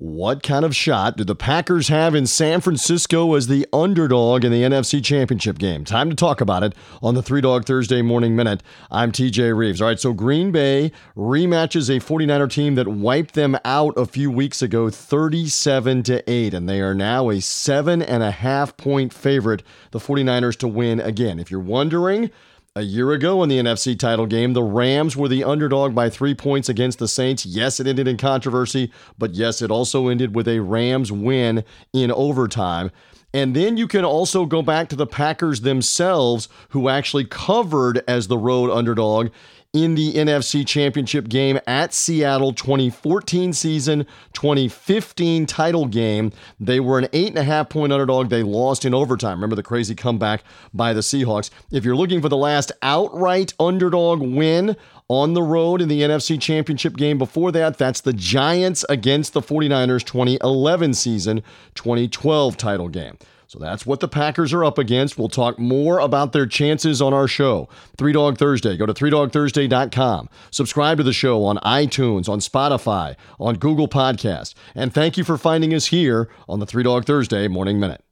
What kind of shot do the Packers have in San Francisco as the underdog in the NFC Championship game? Time to talk about it on the Three Dog Thursday Morning Minute. I'm TJ Reeves. All right, so Green Bay rematches a 49er team that wiped them out a few weeks ago 37 to 8, and they are now a seven and a half point favorite, the 49ers to win again. If you're wondering, a year ago in the NFC title game, the Rams were the underdog by three points against the Saints. Yes, it ended in controversy, but yes, it also ended with a Rams win in overtime. And then you can also go back to the Packers themselves, who actually covered as the road underdog in the NFC Championship game at Seattle 2014 season, 2015 title game. They were an eight and a half point underdog. They lost in overtime. Remember the crazy comeback by the Seahawks. If you're looking for the last outright underdog win on the road in the NFC Championship game before that, that's the Giants against the 49ers 2011 season, 2012 title game. So that's what the Packers are up against. We'll talk more about their chances on our show. Three Dog Thursday. Go to 3dogthursday.com. Subscribe to the show on iTunes, on Spotify, on Google Podcast. And thank you for finding us here on the Three Dog Thursday Morning Minute.